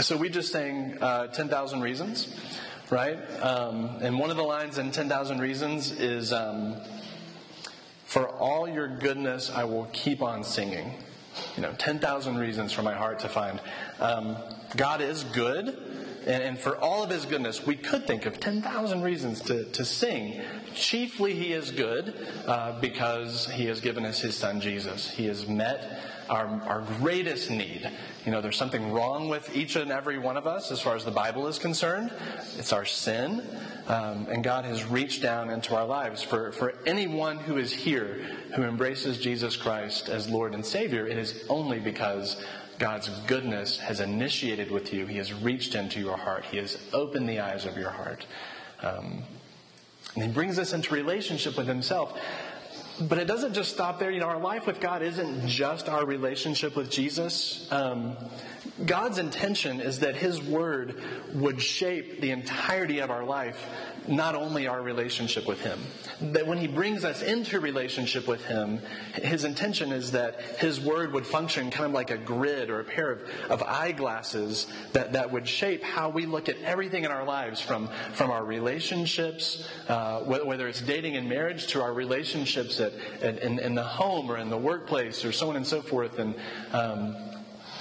So we just sang uh, 10,000 Reasons, right? Um, and one of the lines in 10,000 Reasons is um, For all your goodness, I will keep on singing. You know, 10,000 reasons for my heart to find. Um, God is good, and, and, for all of his goodness, we could think of 10,000 reasons to, to sing. Chiefly, he is good uh, because he has given us his son Jesus. He has met our, our greatest need. You know, there's something wrong with each and every one of us as far as the Bible is concerned. It's our sin. Um, and God has reached down into our lives. For, for anyone who is here who embraces Jesus Christ as Lord and Savior, it is only because God's goodness has initiated with you. He has reached into your heart. He has opened the eyes of your heart. Um, and He brings us into relationship with Himself. But it doesn't just stop there. You know, our life with God isn't just our relationship with Jesus. Um, God's intention is that His Word would shape the entirety of our life, not only our relationship with Him. That when He brings us into relationship with Him, His intention is that His Word would function kind of like a grid or a pair of, of eyeglasses that, that would shape how we look at everything in our lives from, from our relationships, uh, whether it's dating and marriage, to our relationships at, at in, in, the home or in the workplace or so on and so forth. And, um,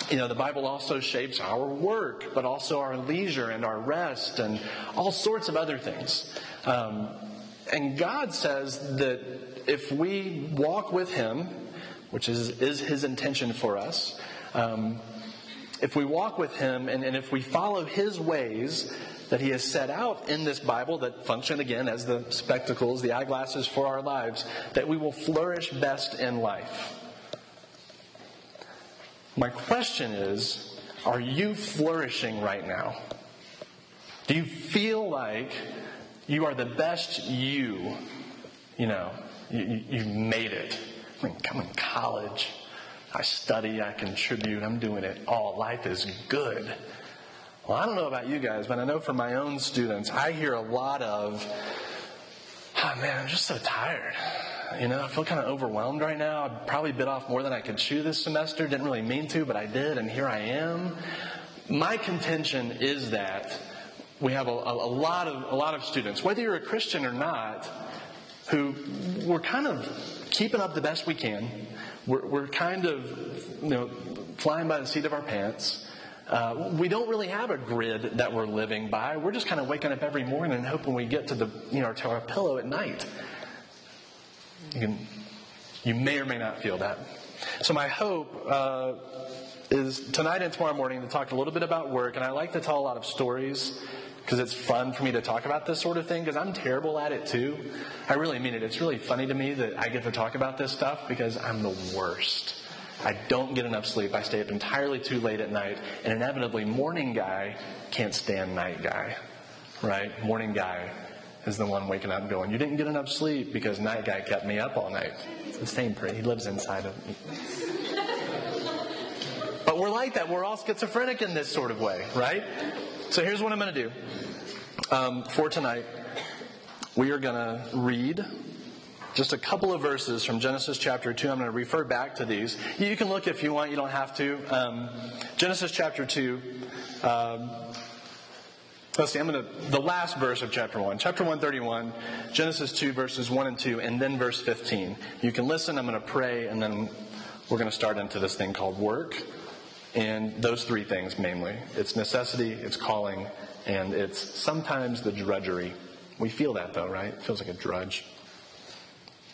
you know, the Bible also shapes our work, but also our leisure and our rest and all sorts of other things. Um, and God says that if we walk with Him, which is, is His intention for us, um, if we walk with Him and, and if we follow His ways that He has set out in this Bible that function again as the spectacles, the eyeglasses for our lives, that we will flourish best in life. My question is are you flourishing right now? Do you feel like you are the best you? You know, you, you made it. I mean, I'm in college. I study, I contribute, I'm doing it all. Life is good. Well, I don't know about you guys, but I know for my own students, I hear a lot of, oh man, I'm just so tired. You know, I feel kind of overwhelmed right now. I probably bit off more than I could chew this semester. Didn't really mean to, but I did, and here I am. My contention is that we have a, a, lot of a lot of students, whether you're a Christian or not, who we're kind of keeping up the best we can. We're, we're kind of you know flying by the seat of our pants. Uh, we don't really have a grid that we're living by. We're just kind of waking up every morning and hoping we get to the you know to our pillow at night. You, you may or may not feel that. So, my hope uh, is tonight and tomorrow morning to talk a little bit about work. And I like to tell a lot of stories because it's fun for me to talk about this sort of thing because I'm terrible at it too. I really mean it. It's really funny to me that I get to talk about this stuff because I'm the worst. I don't get enough sleep. I stay up entirely too late at night. And inevitably, morning guy can't stand night guy. Right? Morning guy is the one waking up going, You didn't get enough sleep because night guy kept me up all night. It's the same prayer. He lives inside of me. but we're like that. We're all schizophrenic in this sort of way, right? So here's what I'm going to do um, for tonight. We are going to read just a couple of verses from Genesis chapter 2. I'm going to refer back to these. You can look if you want, you don't have to. Um, Genesis chapter 2. Um, Let's see, I'm going to, the last verse of chapter 1. Chapter 131, Genesis 2, verses 1 and 2, and then verse 15. You can listen, I'm going to pray, and then we're going to start into this thing called work. And those three things mainly it's necessity, it's calling, and it's sometimes the drudgery. We feel that though, right? It feels like a drudge.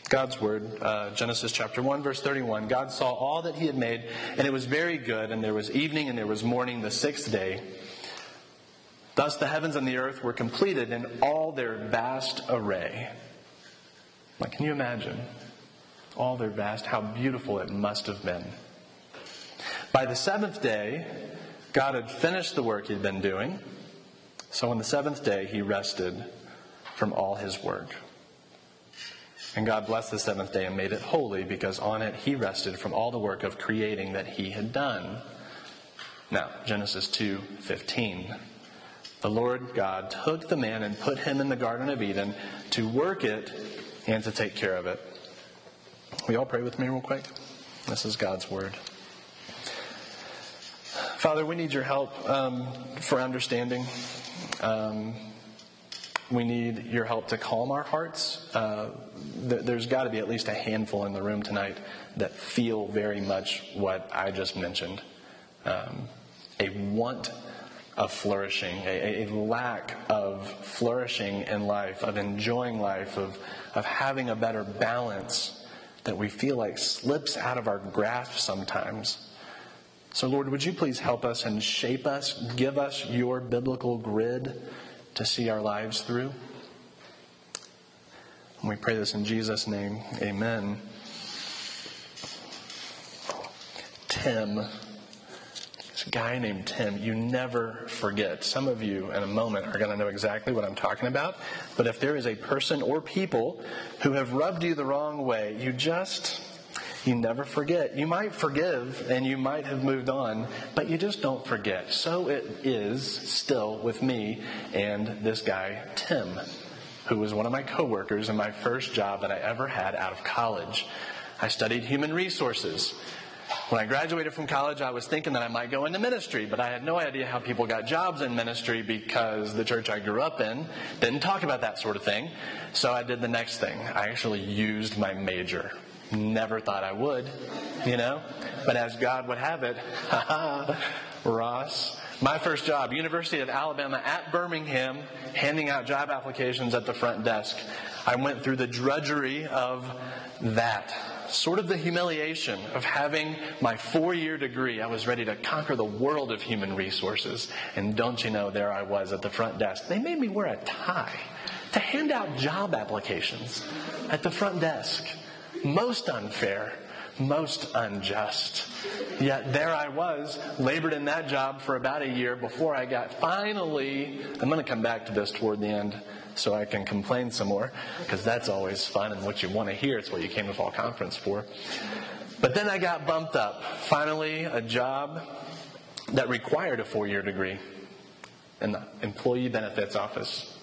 God's word, uh, Genesis chapter 1, verse 31. God saw all that he had made, and it was very good, and there was evening and there was morning the sixth day. Thus the heavens and the earth were completed in all their vast array. Like, can you imagine? All their vast, how beautiful it must have been. By the seventh day, God had finished the work he'd been doing. So on the seventh day, he rested from all his work. And God blessed the seventh day and made it holy because on it he rested from all the work of creating that he had done. Now, Genesis 2:15. The Lord God took the man and put him in the Garden of Eden to work it and to take care of it. We all pray with me real quick? This is God's word. Father, we need your help um, for understanding. Um, we need your help to calm our hearts. Uh, th- there's got to be at least a handful in the room tonight that feel very much what I just mentioned um, a want of flourishing, a, a, lack of flourishing in life, of enjoying life, of, of having a better balance that we feel like slips out of our grasp sometimes. So, Lord, would you please help us and shape us, give us your biblical grid to see our lives through? And we pray this in Jesus' name. Amen. Tim. This guy named Tim, you never forget. Some of you in a moment are going to know exactly what I'm talking about. But if there is a person or people who have rubbed you the wrong way, you just you never forget. You might forgive and you might have moved on, but you just don't forget. So it is still with me and this guy, Tim, who was one of my coworkers in my first job that I ever had out of college. I studied human resources. When I graduated from college, I was thinking that I might go into ministry, but I had no idea how people got jobs in ministry because the church I grew up in didn't talk about that sort of thing. So I did the next thing. I actually used my major. Never thought I would, you know? But as God would have it, Ross, my first job, University of Alabama at Birmingham, handing out job applications at the front desk. I went through the drudgery of that. Sort of the humiliation of having my four year degree. I was ready to conquer the world of human resources. And don't you know, there I was at the front desk. They made me wear a tie to hand out job applications at the front desk most unfair, most unjust. Yet there I was, labored in that job for about a year before I got finally, I'm going to come back to this toward the end so I can complain some more, because that's always fun and what you want to hear. It's what you came to fall conference for. But then I got bumped up. Finally, a job that required a four year degree in the employee benefits office.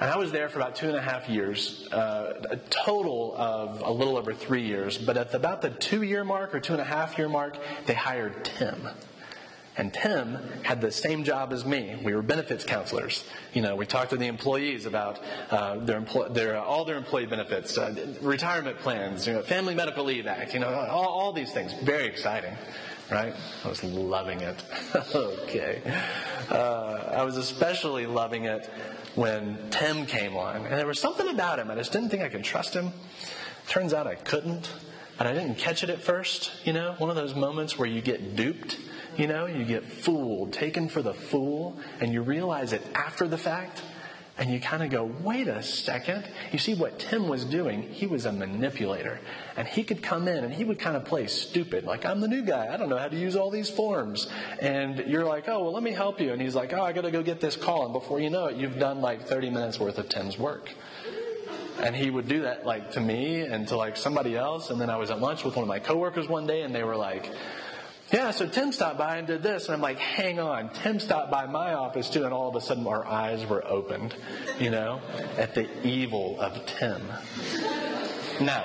And I was there for about two and a half years, uh, a total of a little over three years. But at about the two year mark or two and a half year mark, they hired Tim. And Tim had the same job as me. We were benefits counselors. You know, we talked to the employees about uh, their, empl- their all their employee benefits, uh, retirement plans, you know, Family Medical Leave Act, you know, all, all these things. Very exciting right? I was loving it. okay. Uh, I was especially loving it when Tim came on. And there was something about him. I just didn't think I could trust him. Turns out I couldn't. And I didn't catch it at first, you know, one of those moments where you get duped, you know, you get fooled, taken for the fool, and you realize it after the fact. And you kind of go, wait a second. You see what Tim was doing? He was a manipulator. And he could come in and he would kind of play stupid, like, I'm the new guy. I don't know how to use all these forms. And you're like, oh, well, let me help you. And he's like, oh, I got to go get this call. And before you know it, you've done like 30 minutes worth of Tim's work. And he would do that like to me and to like somebody else. And then I was at lunch with one of my coworkers one day and they were like, yeah, so Tim stopped by and did this. And I'm like, hang on. Tim stopped by my office too. And all of a sudden our eyes were opened, you know, at the evil of Tim. Now,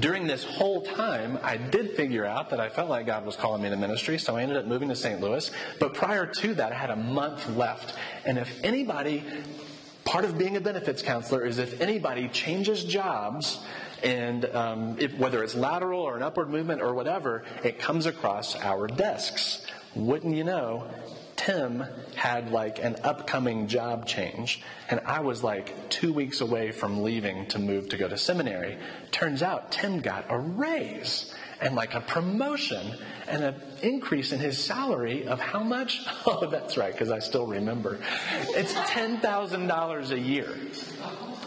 during this whole time, I did figure out that I felt like God was calling me to ministry, so I ended up moving to St. Louis. But prior to that, I had a month left. And if anybody, part of being a benefits counselor is if anybody changes jobs and um, if, whether it's lateral or an upward movement or whatever, it comes across our desks. Wouldn't you know, Tim had like an upcoming job change, and I was like two weeks away from leaving to move to go to seminary. Turns out Tim got a raise and like a promotion and an increase in his salary of how much? Oh, that's right, because I still remember. It's $10,000 a year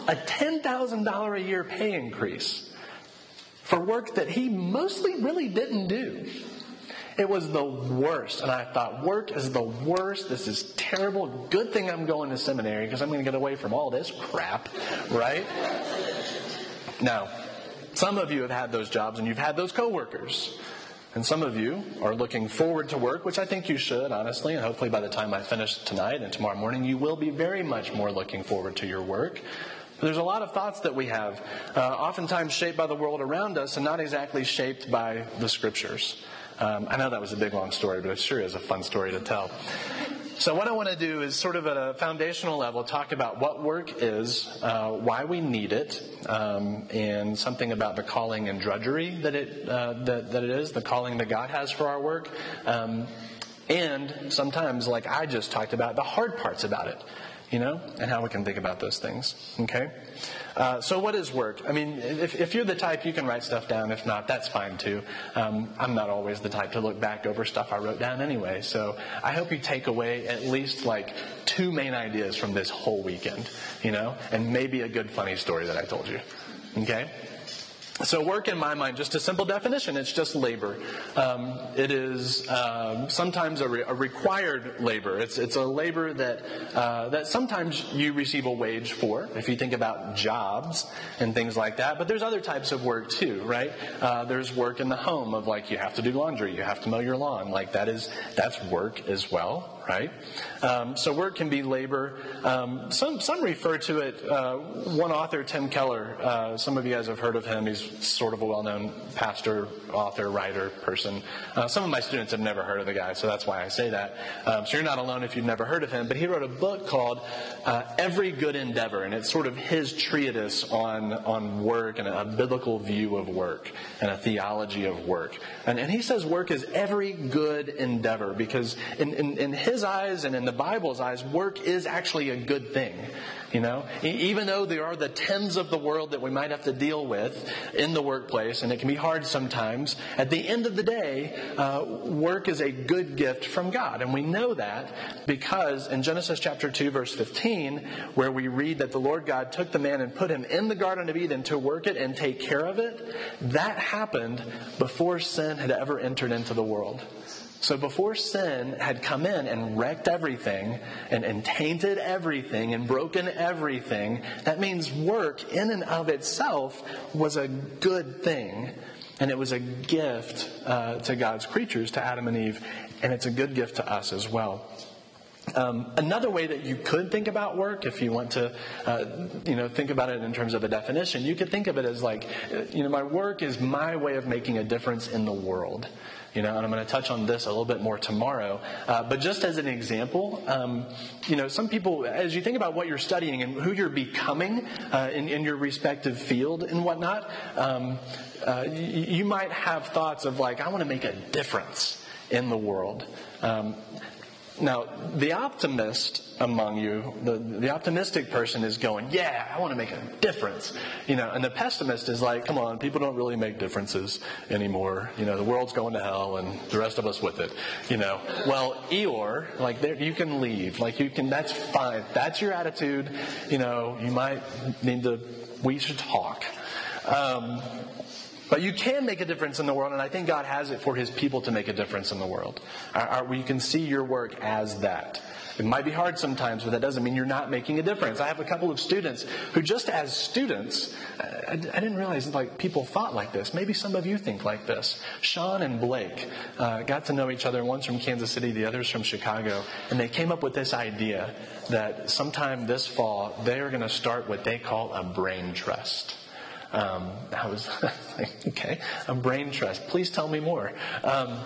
a $10,000 a year pay increase for work that he mostly really didn't do. It was the worst. And I thought, work is the worst. This is terrible. Good thing I'm going to seminary because I'm going to get away from all this crap, right? Now, some of you have had those jobs and you've had those coworkers. And some of you are looking forward to work, which I think you should, honestly. And hopefully, by the time I finish tonight and tomorrow morning, you will be very much more looking forward to your work. There's a lot of thoughts that we have, uh, oftentimes shaped by the world around us and not exactly shaped by the scriptures. Um, I know that was a big, long story, but it sure is a fun story to tell. So, what I want to do is sort of at a foundational level talk about what work is, uh, why we need it, um, and something about the calling and drudgery that it, uh, that, that, it is, the calling that God has for our work. Um, and sometimes, like I just talked about, the hard parts about it, you know, and how we can think about those things. Okay? Uh, so, what is work? I mean, if, if, you're the type, you can write stuff down. If not, that's fine too. Um, I'm not always the type to look back over stuff I wrote down anyway. So, I hope you take away at least like two main ideas from this whole weekend, you know, and maybe a good funny story that I told you. Okay? So, work in my mind, just a simple definition, it's just labor. Um, it is um, sometimes a, re- a, required labor. It's, it's a labor that, uh, that sometimes you receive a wage for, if you think about jobs and things like that. But there's other types of work too, right? Uh, there's work in the home of like you have to do laundry, you have to mow your lawn. Like that is, that's work as well right? Um, so work can be labor. Um, some some refer to it. Uh, one author, Tim Keller. Uh, some of you guys have heard of him. He's sort of a well-known pastor, author, writer, person. Uh, some of my students have never heard of the guy, so that's why I say that. Um, so you're not alone if you've never heard of him. But he wrote a book called uh, "Every Good Endeavor," and it's sort of his treatise on on work and a biblical view of work and a theology of work. And, and he says work is every good endeavor because in, in, in his his eyes and in the Bible's eyes, work is actually a good thing. You know, even though there are the Tims of the world that we might have to deal with in the workplace, and it can be hard sometimes, at the end of the day, uh, work is a good gift from God. And we know that because in Genesis chapter 2, verse 15, where we read that the Lord God took the man and put him in the Garden of Eden to work it and take care of it, that happened before sin had ever entered into the world. So before sin had come in and wrecked everything and, and tainted everything and broken everything, that means work in and of itself was a good thing. And it was a gift uh, to God's creatures, to Adam and Eve, and it's a good gift to us as well. Um, another way that you could think about work, if you want to, uh, you know, think about it in terms of a definition, you could think of it as like, you know, my work is my way of making a difference in the world. You know, and I'm going to touch on this a little bit more tomorrow. Uh, but just as an example, um, you know, some people, as you think about what you're studying and who you're becoming uh, in, in, your respective field and whatnot, um, uh, you, you, might have thoughts of like, I want to make a difference in the world. Um, now, the optimist among you, the, the optimistic person is going, yeah, I want to make a difference. You know, and the pessimist is like, come on, people don't really make differences anymore. You know, the world's going to hell and the rest of us with it. You know, well, Eeyore, like, there, you can leave. Like, you can, that's fine. That's your attitude. You know, you might need to, we should talk. Um, but you can make a difference in the world, and I think God has it for His people to make a difference in the world. You can see your work as that. It might be hard sometimes, but that doesn't mean you're not making a difference. I have a couple of students who, just as students, I, I didn't realize like people thought like this. Maybe some of you think like this. Sean and Blake uh, got to know each other. One's from Kansas City, the other's from Chicago, and they came up with this idea that sometime this fall they are going to start what they call a brain trust. Um, I was like, okay, a brain trust. Please tell me more. Um,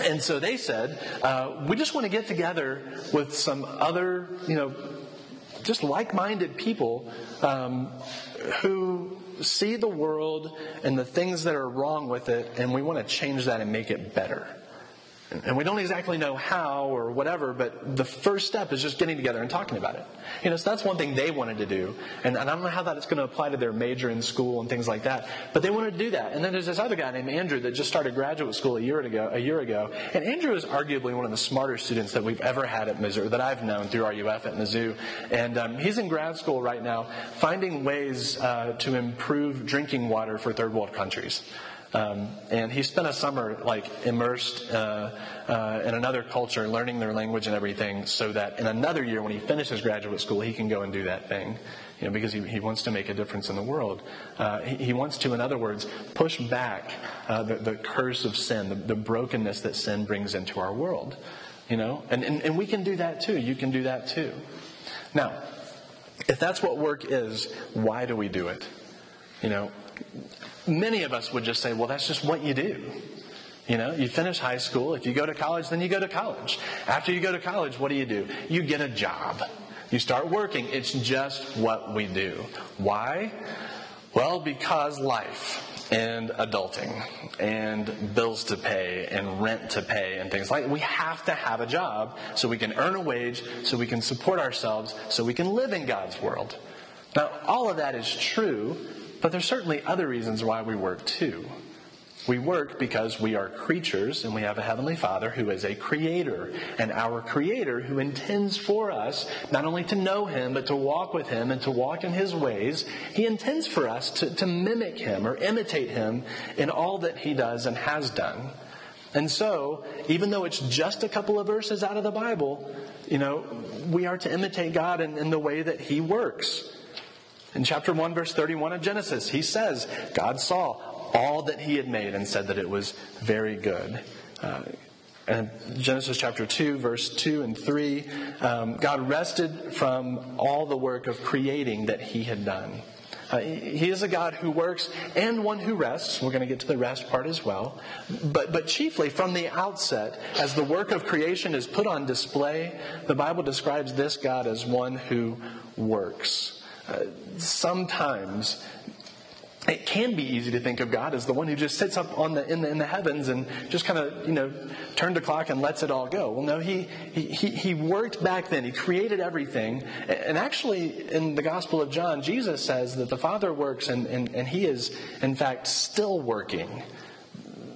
and so they said, uh, we just want to get together with some other, you know, just like minded people um, who see the world and the things that are wrong with it, and we want to change that and make it better. And we don't exactly know how or whatever, but the first step is just getting together and talking about it. You know, so that's one thing they wanted to do. And, and I don't know how that's going to apply to their major in school and things like that. But they wanted to do that. And then there's this other guy named Andrew that just started graduate school a year ago. A year ago. And Andrew is arguably one of the smarter students that we've ever had at Mizzou, that I've known through RUF at Mizzou. And um, he's in grad school right now, finding ways uh, to improve drinking water for third world countries. Um, and he spent a summer like immersed uh, uh, in another culture, learning their language and everything, so that in another year, when he finishes graduate school, he can go and do that thing. You know, because he, he wants to make a difference in the world. Uh, he, he, wants to, in other words, push back uh, the, the, curse of sin, the, the, brokenness that sin brings into our world. You know, and, and, and we can do that too. You can do that too. Now, if that's what work is, why do we do it? You know, many of us would just say, well, that's just what you do. You know, you finish high school. If you go to college, then you go to college. After you go to college, what do you do? You get a job. You start working. It's just what we do. Why? Well, because life and adulting and bills to pay and rent to pay and things like that. We have to have a job so we can earn a wage, so we can support ourselves, so we can live in God's world. Now, all of that is true, but there's certainly other reasons why we work too. We work because we are creatures and we have a Heavenly Father who is a creator. And our creator who intends for us not only to know Him, but to walk with Him and to walk in His ways. He intends for us to, to mimic Him or imitate Him in all that He does and has done. And so, even though it's just a couple of verses out of the Bible, you know, we are to imitate God in, in the way that He works. In chapter 1, verse 31 of Genesis, he says, God saw all that he had made and said that it was very good. Uh, and Genesis chapter 2, verse 2 and 3, um, God rested from all the work of creating that he had done. Uh, he is a God who works and one who rests. We're going to get to the rest part as well. But, but chiefly from the outset, as the work of creation is put on display, the Bible describes this God as one who works. Sometimes it can be easy to think of God as the one who just sits up on the, in, the, in the heavens and just kind of, you know, turned the clock and lets it all go. Well, no, he, he, he worked back then. He created everything. And actually, in the Gospel of John, Jesus says that the Father works and, and, and he is, in fact, still working.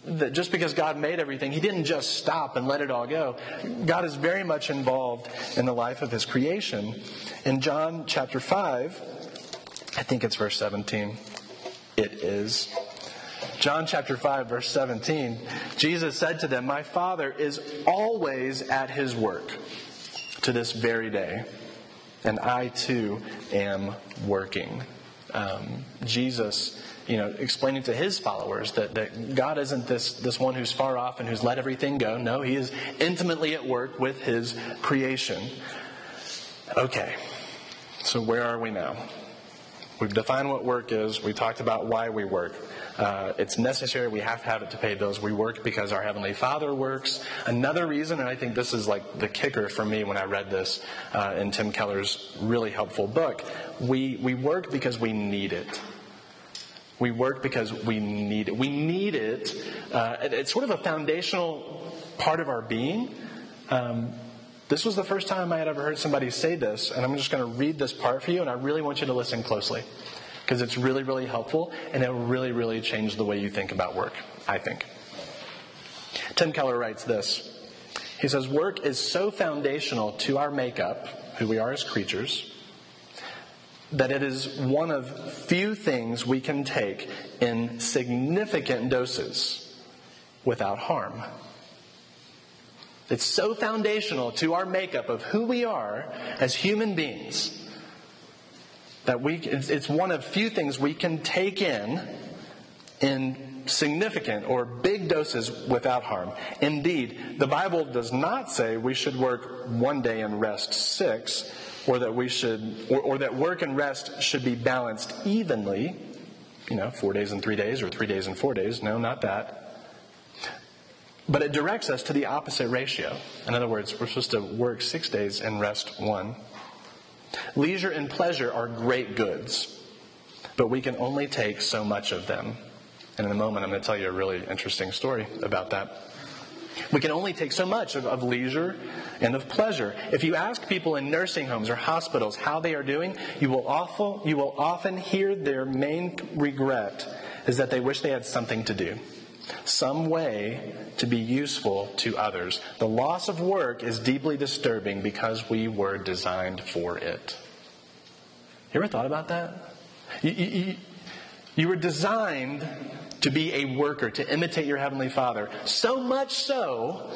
That just because God made everything, He didn't just stop and let it all go. God is very much involved in the life of His creation. In John chapter 5, I think it's verse 17 it is. John chapter 5, verse 17, Jesus said to them, My Father is always at his work to this very day, and I too am working. Um, Jesus, you know, explaining to his followers that, that God isn't this, this one who's far off and who's let everything go. No, he is intimately at work with his creation. Okay, so where are we now? We've defined what work is. We talked about why we work. Uh, it's necessary. We have to have it to pay bills. We work because our Heavenly Father works. Another reason, and I think this is like the kicker for me when I read this uh, in Tim Keller's really helpful book, we, we work because we need it. We work because we need it. We need it. Uh, it's sort of a foundational part of our being. Um, this was the first time I had ever heard somebody say this, and I'm just going to read this part for you, and I really want you to listen closely because it's really, really helpful, and it will really, really change the way you think about work, I think. Tim Keller writes this He says, Work is so foundational to our makeup, who we are as creatures, that it is one of few things we can take in significant doses without harm. It's so foundational to our makeup of who we are as human beings that we, it's one of few things we can take in in significant or big doses without harm. Indeed, the Bible does not say we should work one day and rest six, or that we should, or, or that work and rest should be balanced evenly. You know, four days and three days, or three days and four days. No, not that. But it directs us to the opposite ratio. In other words, we're supposed to work six days and rest one. Leisure and pleasure are great goods, but we can only take so much of them. And in a moment, I'm going to tell you a really interesting story about that. We can only take so much of, of, leisure and of pleasure. If you ask people in nursing homes or hospitals how they are doing, you will, awful, you will often hear their main regret is that they wish they had something to do some way to be useful to others. The loss of work is deeply disturbing because we were designed for it. You ever thought about that? You, you, you were designed to be a worker, to imitate your Heavenly Father. So much so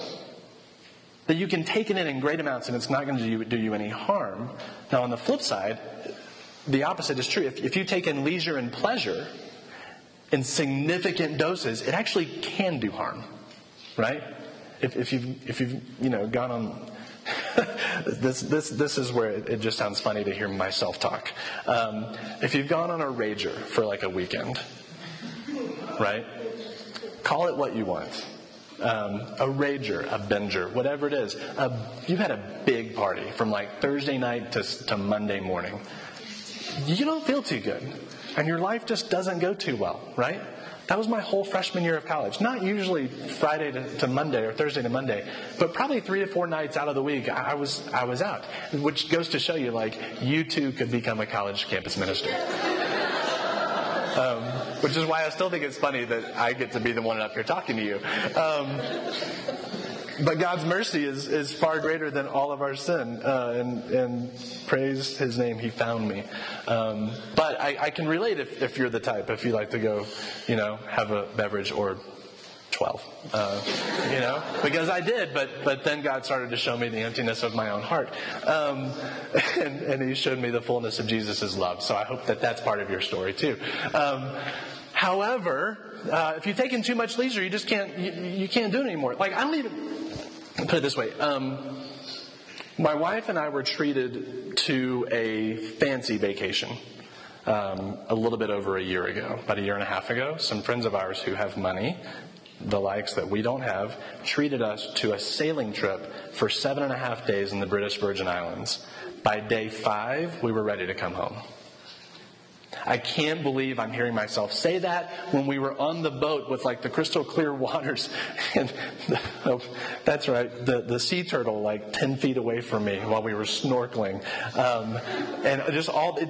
that you can take it in in great amounts and it's not going to do you any harm. Now, on the flip side, the opposite is true. If, if you take in leisure and pleasure, in significant doses, it actually can do harm, right? If, if you've, if you've, you know, gone on, this, this, this is where it, just sounds funny to hear myself talk. Um, if you've gone on a rager for like a weekend, right? Call it what you want. um, a rager, a binger, whatever it is. A, you've had a big party from like Thursday night to, to Monday morning. You don't feel too good. And your life just doesn't go too well, right? That was my whole freshman year of college. Not usually Friday to, to, Monday or Thursday to Monday, but probably three to four nights out of the week, I was I was out. Which goes to show you, like, you too could become a college campus minister. Um, which is why I still think it's funny that I get to be the one up here talking to you. Um, but God's mercy is, is far greater than all of our sin. Uh, and, and praise his name, he found me. Um, but I, I, can relate if, if you're the type, if you like to go, you know, have a beverage or 12. Uh, you know, because I did, but but then God started to show me the emptiness of my own heart, um, and, and He showed me the fullness of Jesus' love. So I hope that that's part of your story too. Um, however, uh, if you've taken too much leisure, you just can't you, you, can't do it anymore. Like I don't even put it this way. Um, my wife and I were treated to a fancy vacation. Um, a little bit over a year ago, about a year and a half ago, some friends of ours who have money, the likes that we don't have, treated us to a sailing trip for seven and a half days in the British Virgin Islands. By day five, we were ready to come home. I can't believe I'm hearing myself say that when we were on the boat with like the crystal clear waters. And oh, that's right, the, the sea turtle like 10 feet away from me while we were snorkeling. Um, and just all the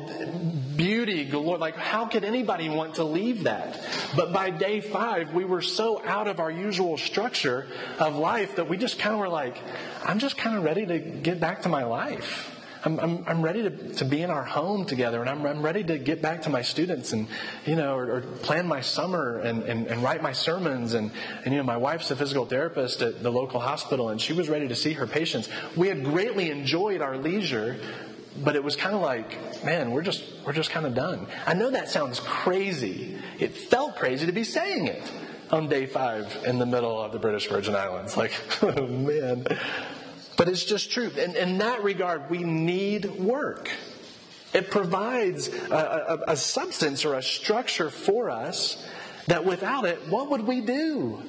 beauty galore. Like, how could anybody want to leave that? But by day five, we were so out of our usual structure of life that we just kind of were like, I'm just kind of ready to get back to my life. I'm, I'm, I'm ready to, to be in our home together and I'm, I'm ready to get back to my students and, you know, or, or plan my summer and, and, and write my sermons. And, and, you know, my wife's a physical therapist at the local hospital and she was ready to see her patients. We had greatly enjoyed our leisure, but it was kind of like, man, we're just, we're just kind of done. I know that sounds crazy. It felt crazy to be saying it on day five in the middle of the British Virgin Islands. Like, oh man. But it's just true. And in that regard, we need work. It provides a, a, a, substance or a structure for us that without it, what would we do?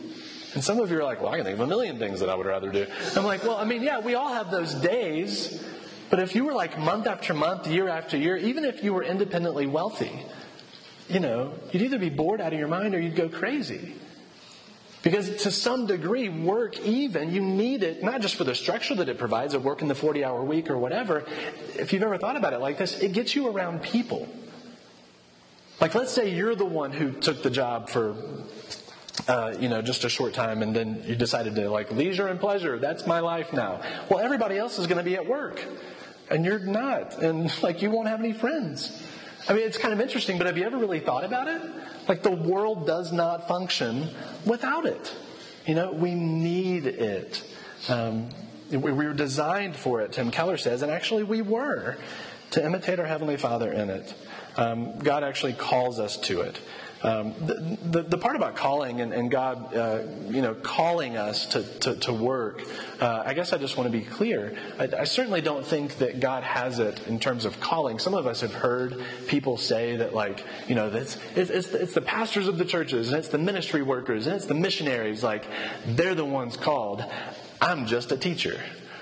And some of you are like, well, I can think of a million things that I would rather do. I'm like, well, I mean, yeah, we all have those days. But if you were like month after month, year after year, even if you were independently wealthy, you know, you'd either be bored out of your mind or you'd go crazy. Because to some degree, work even, you need it, not just for the structure that it provides, a work in the 40 hour week or whatever. If you've ever thought about it like this, it gets you around people. Like, let's say you're the one who took the job for, uh, you know, just a short time and then you decided to, like, leisure and pleasure, that's my life now. Well, everybody else is going to be at work. And you're not. And, like, you won't have any friends. I mean, it's kind of interesting, but have you ever really thought about it? Like the world does not function without it. You know, we need it. Um, we were designed for it, Tim Keller says, and actually we were to imitate our Heavenly Father in it. Um, God actually calls us to it. Um, the, the, the, part about calling and, and God, uh, you know, calling us to, to, to work, uh, I guess I just want to be clear. I, I, certainly don't think that God has it in terms of calling. Some of us have heard people say that, like, you know, it's, it's, it's the pastors of the churches and it's the ministry workers and it's the missionaries. Like, they're the ones called. I'm just a teacher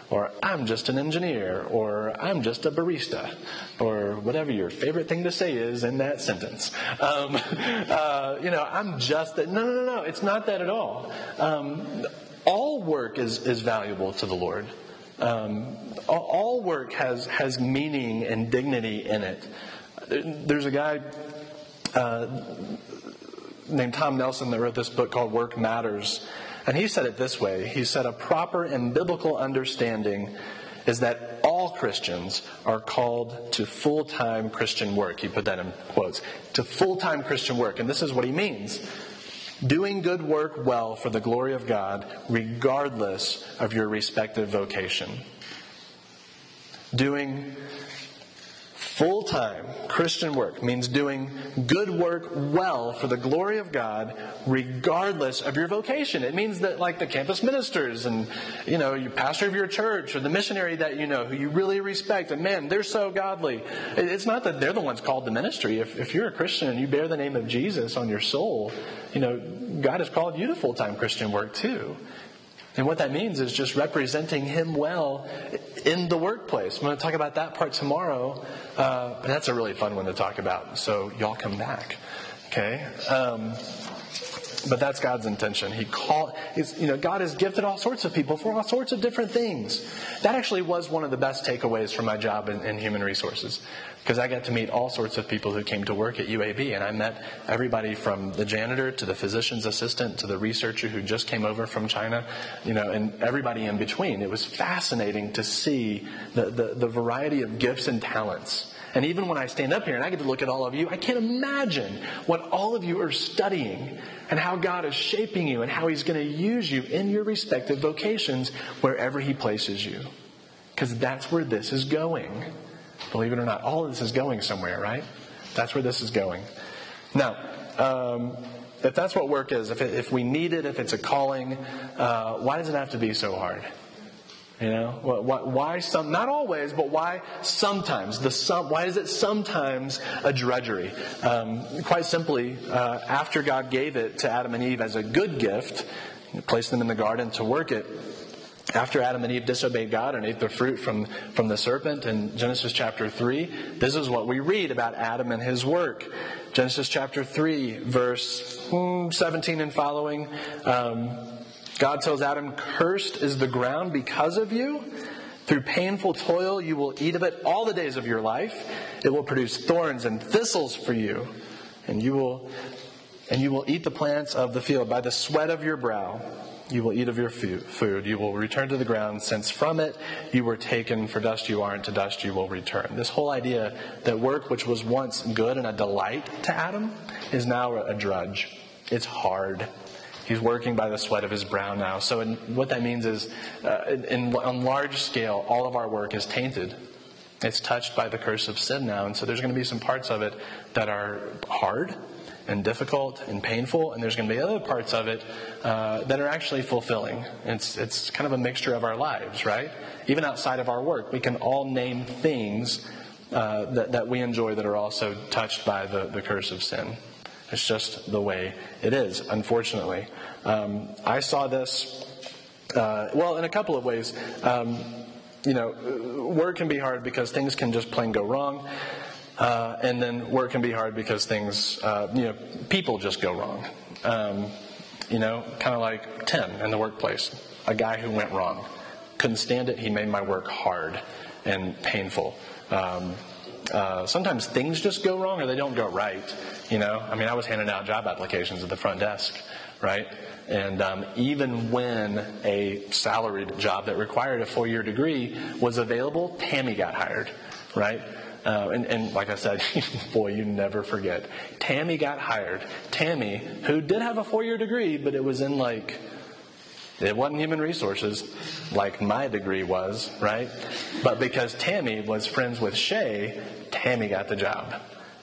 or I'm just an engineer, or I'm just a barista, or whatever your favorite thing to say is in that sentence. Um, uh, you know, I'm just that. No, no, no, no. It's not that at all. Um, all work is, is valuable to the Lord. Um, all work has, has meaning and dignity in it. There's a guy uh, named Tom Nelson that wrote this book called Work Matters. And he said it this way He said, A proper and biblical understanding is that all Christians are called to full time Christian work. He put that in quotes to full time Christian work. And this is what he means doing good work well for the glory of God, regardless of your respective vocation. Doing Full time Christian work means doing good work well for the glory of God, regardless of your vocation. It means that, like the campus ministers and, you know, your pastor of your church or the missionary that you know who you really respect, and man, they're so godly. It's not that they're the ones called to ministry. If, if you're a Christian and you bear the name of Jesus on your soul, you know, God has called you to full time Christian work too. And what that means is just representing Him well in the workplace. I'm going to talk about that part tomorrow. Uh, that's a really fun one to talk about. So y'all come back. Okay? Um, but that's God's intention. He call, you know, God has gifted all sorts of people for all sorts of different things. That actually was one of the best takeaways from my job in, in human resources because I got to meet all sorts of people who came to work at UAB, and I met everybody from the janitor to the physician's assistant to the researcher who just came over from China, you know, and everybody in between. It was fascinating to see the, the, the variety of gifts and talents. And even when I stand up here and I get to look at all of you, I can't imagine what all of you are studying and how God is shaping you and how He's going to use you in your respective vocations wherever He places you. Because that's where this is going. Believe it or not, all of this is going somewhere, right? That's where this is going. Now, um, if that's what work is, if, it, if we need it, if it's a calling, uh, why does it have to be so hard? You know, why, why, some? Not always, but why sometimes? The some, why is it sometimes a drudgery? Um, quite simply, uh, after God gave it to Adam and Eve as a good gift, placed them in the garden to work it, after Adam and Eve disobeyed God and ate the fruit from, from the serpent in Genesis chapter 3, this is what we read about Adam and his work. Genesis chapter 3, verse hmm, 17 and following. Um, God tells Adam, Cursed is the ground because of you. Through painful toil, you will eat of it all the days of your life. It will produce thorns and thistles for you, and you will, and you will eat the plants of the field by the sweat of your brow you will eat of your food. You will return to the ground, since from it you were taken. For dust you are, and to dust you will return. This whole idea that work, which was once good and a delight to Adam, is now a drudge. It's hard. He's working by the sweat of his brow now. So, in, what that means is, uh, in, in, on large scale, all of our work is tainted. It's touched by the curse of sin now. And so, there's going to be some parts of it that are hard and difficult and painful, and there's going to be other parts of it uh, that are actually fulfilling. It's, it's kind of a mixture of our lives, right? Even outside of our work, we can all name things uh, that, that we enjoy that are also touched by the, the curse of sin. It's just the way it is, unfortunately. Um, I saw this, uh, well, in a couple of ways. Um, you know, work can be hard because things can just plain go wrong. Uh, and then work can be hard because things, uh, you know, people just go wrong. Um, you know, kind of like Tim in the workplace, a guy who went wrong. Couldn't stand it. He made my work hard and painful. Um, uh, sometimes things just go wrong or they don't go right. You know, I mean, I was handing out job applications at the front desk, right? And um, even when a salaried job that required a four year degree was available, Tammy got hired, right? Uh, and, and, like I said, boy, you never forget. Tammy got hired. Tammy, who did have a four year degree, but it was in like, it wasn't human resources like my degree was, right? But because Tammy was friends with Shay, Tammy got the job.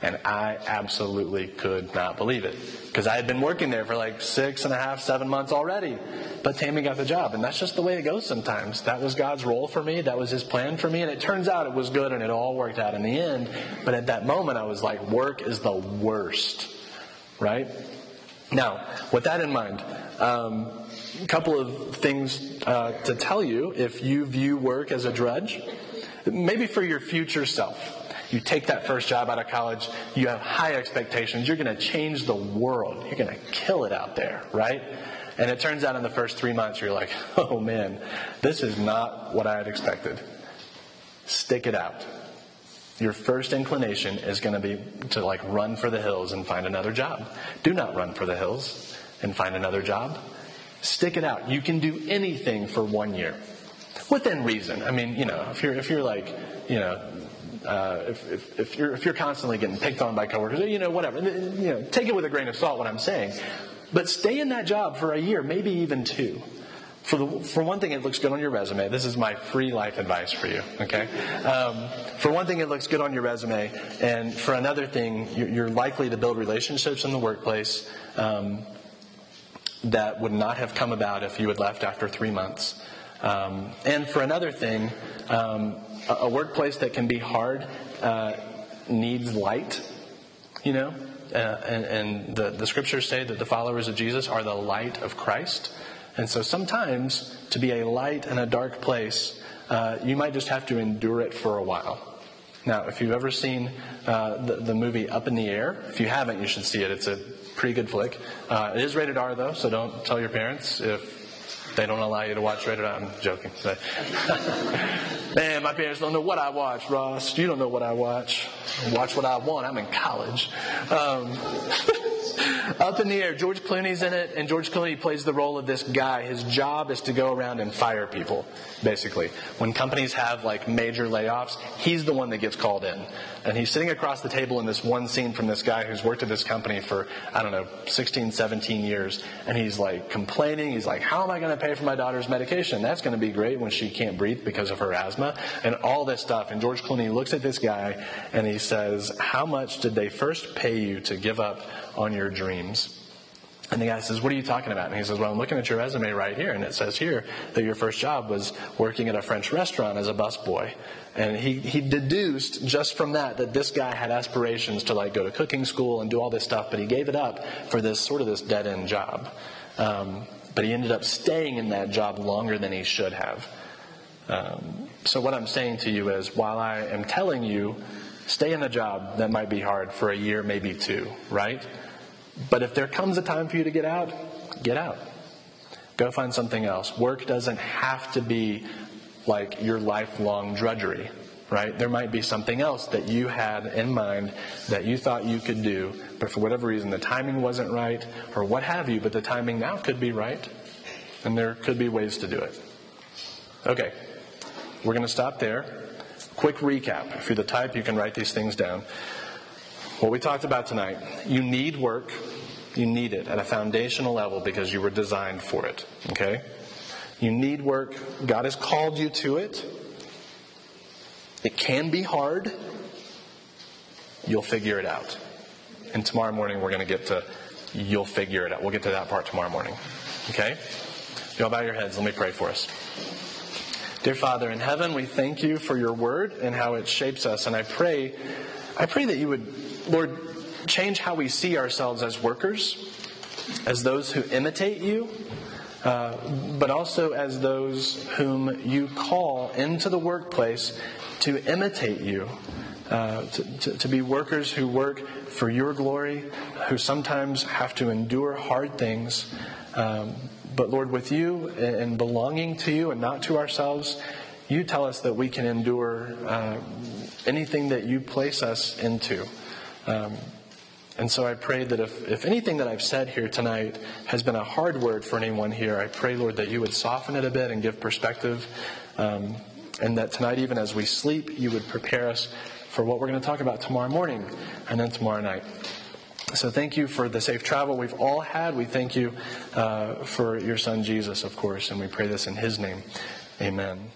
And I absolutely could not believe it. Because I had been working there for like six and a half, seven months already. But Tammy got the job. And that's just the way it goes sometimes. That was God's role for me. That was his plan for me. And it turns out it was good and it all worked out in the end. But at that moment, I was like, work is the worst. Right? Now, with that in mind, um, a couple of things uh, to tell you if you view work as a drudge, maybe for your future self. You take that first job out of college, you have high expectations, you're going to change the world, you're going to kill it out there, right? And it turns out in the first three months, you're like, oh man, this is not what I had expected. Stick it out. Your first inclination is going to be to like run for the hills and find another job. Do not run for the hills and find another job. Stick it out. You can do anything for one year within reason. I mean, you know, if you're if you're like, you know, uh, if, if, if, you're if you're constantly getting picked on by coworkers, you know, whatever, you know, take it with a grain of salt. What I'm saying, but stay in that job for a year, maybe even two. for, the, for one thing, it looks good on your resume. This is my free life advice for you, okay? Um, for one thing, it looks good on your resume. And for another thing, you're likely to build relationships in the workplace um, that would not have come about if you had left after three months. Um, and for another thing, um, a, workplace that can be hard uh, needs light, you know? Uh, and, and the, the scriptures say that the followers of Jesus are the light of Christ. And so sometimes to be a light in a dark place, uh, you might just have to endure it for a while. Now, if you've ever seen uh, the, the, movie Up in the Air, if you haven't, you should see it. It's a pretty good flick. Uh, it is rated R, though, so don't tell your parents if they don't allow you to watch rated R. I'm joking. Man, my parents don't know what I watch, Ross. You don't know what I watch. watch what I want. I'm in college. Um, Up in the air. George Clooney's in it, and George Clooney plays the role of this guy. His job is to go around and fire people, basically. When companies have like major layoffs, he's the one that gets called in. And he's sitting across the table in this one scene from this guy who's worked at this company for, I don't know, 16, 17 years. And he's like complaining. He's like, How am I going to pay for my daughter's medication? That's going to be great when she can't breathe because of her asthma. And all this stuff. And George Clooney looks at this guy and he says, How much did they first pay you to give up on your dreams. And the guy says, What are you talking about? And he says, Well, I'm looking at your resume right here, and it says here that your first job was working at a French restaurant as a busboy. And he, he deduced just from that that this guy had aspirations to like go to cooking school and do all this stuff, but he gave it up for this sort of this dead end job. Um, but he ended up staying in that job longer than he should have. Um, so what I'm saying to you is, while I am telling you Stay in a job that might be hard for a year, maybe two, right? But if there comes a time for you to get out, get out. Go find something else. Work doesn't have to be like your lifelong drudgery, right? There might be something else that you had in mind that you thought you could do, but for whatever reason the timing wasn't right or what have you, but the timing now could be right, and there could be ways to do it. Okay, we're going to stop there. Quick recap. If you're the type, you can write these things down. What we talked about tonight you need work, you need it at a foundational level because you were designed for it. Okay? You need work. God has called you to it. It can be hard. You'll figure it out. And tomorrow morning, we're going to get to you'll figure it out. We'll get to that part tomorrow morning. Okay? Y'all bow your heads. Let me pray for us. Dear Father in heaven, we thank you for your word and how it shapes us. And I pray, I pray that you would, Lord, change how we see ourselves as workers, as those who imitate you, uh, but also as those whom you call into the workplace to imitate you. Uh, to, to, to, be workers who work for your glory, who sometimes have to endure hard things, um, but Lord, with you and belonging to you and not to ourselves, you tell us that we can endure uh, anything that you place us into. Um, and so I pray that if, if anything that I've said here tonight has been a hard word for anyone here, I pray, Lord, that you would soften it a bit and give perspective. Um, and that tonight, even as we sleep, you would prepare us for what we're going to talk about tomorrow morning and then tomorrow night. So thank you for the safe travel we've all had. We thank you uh, for your son Jesus, of course, and we pray this in his name. Amen.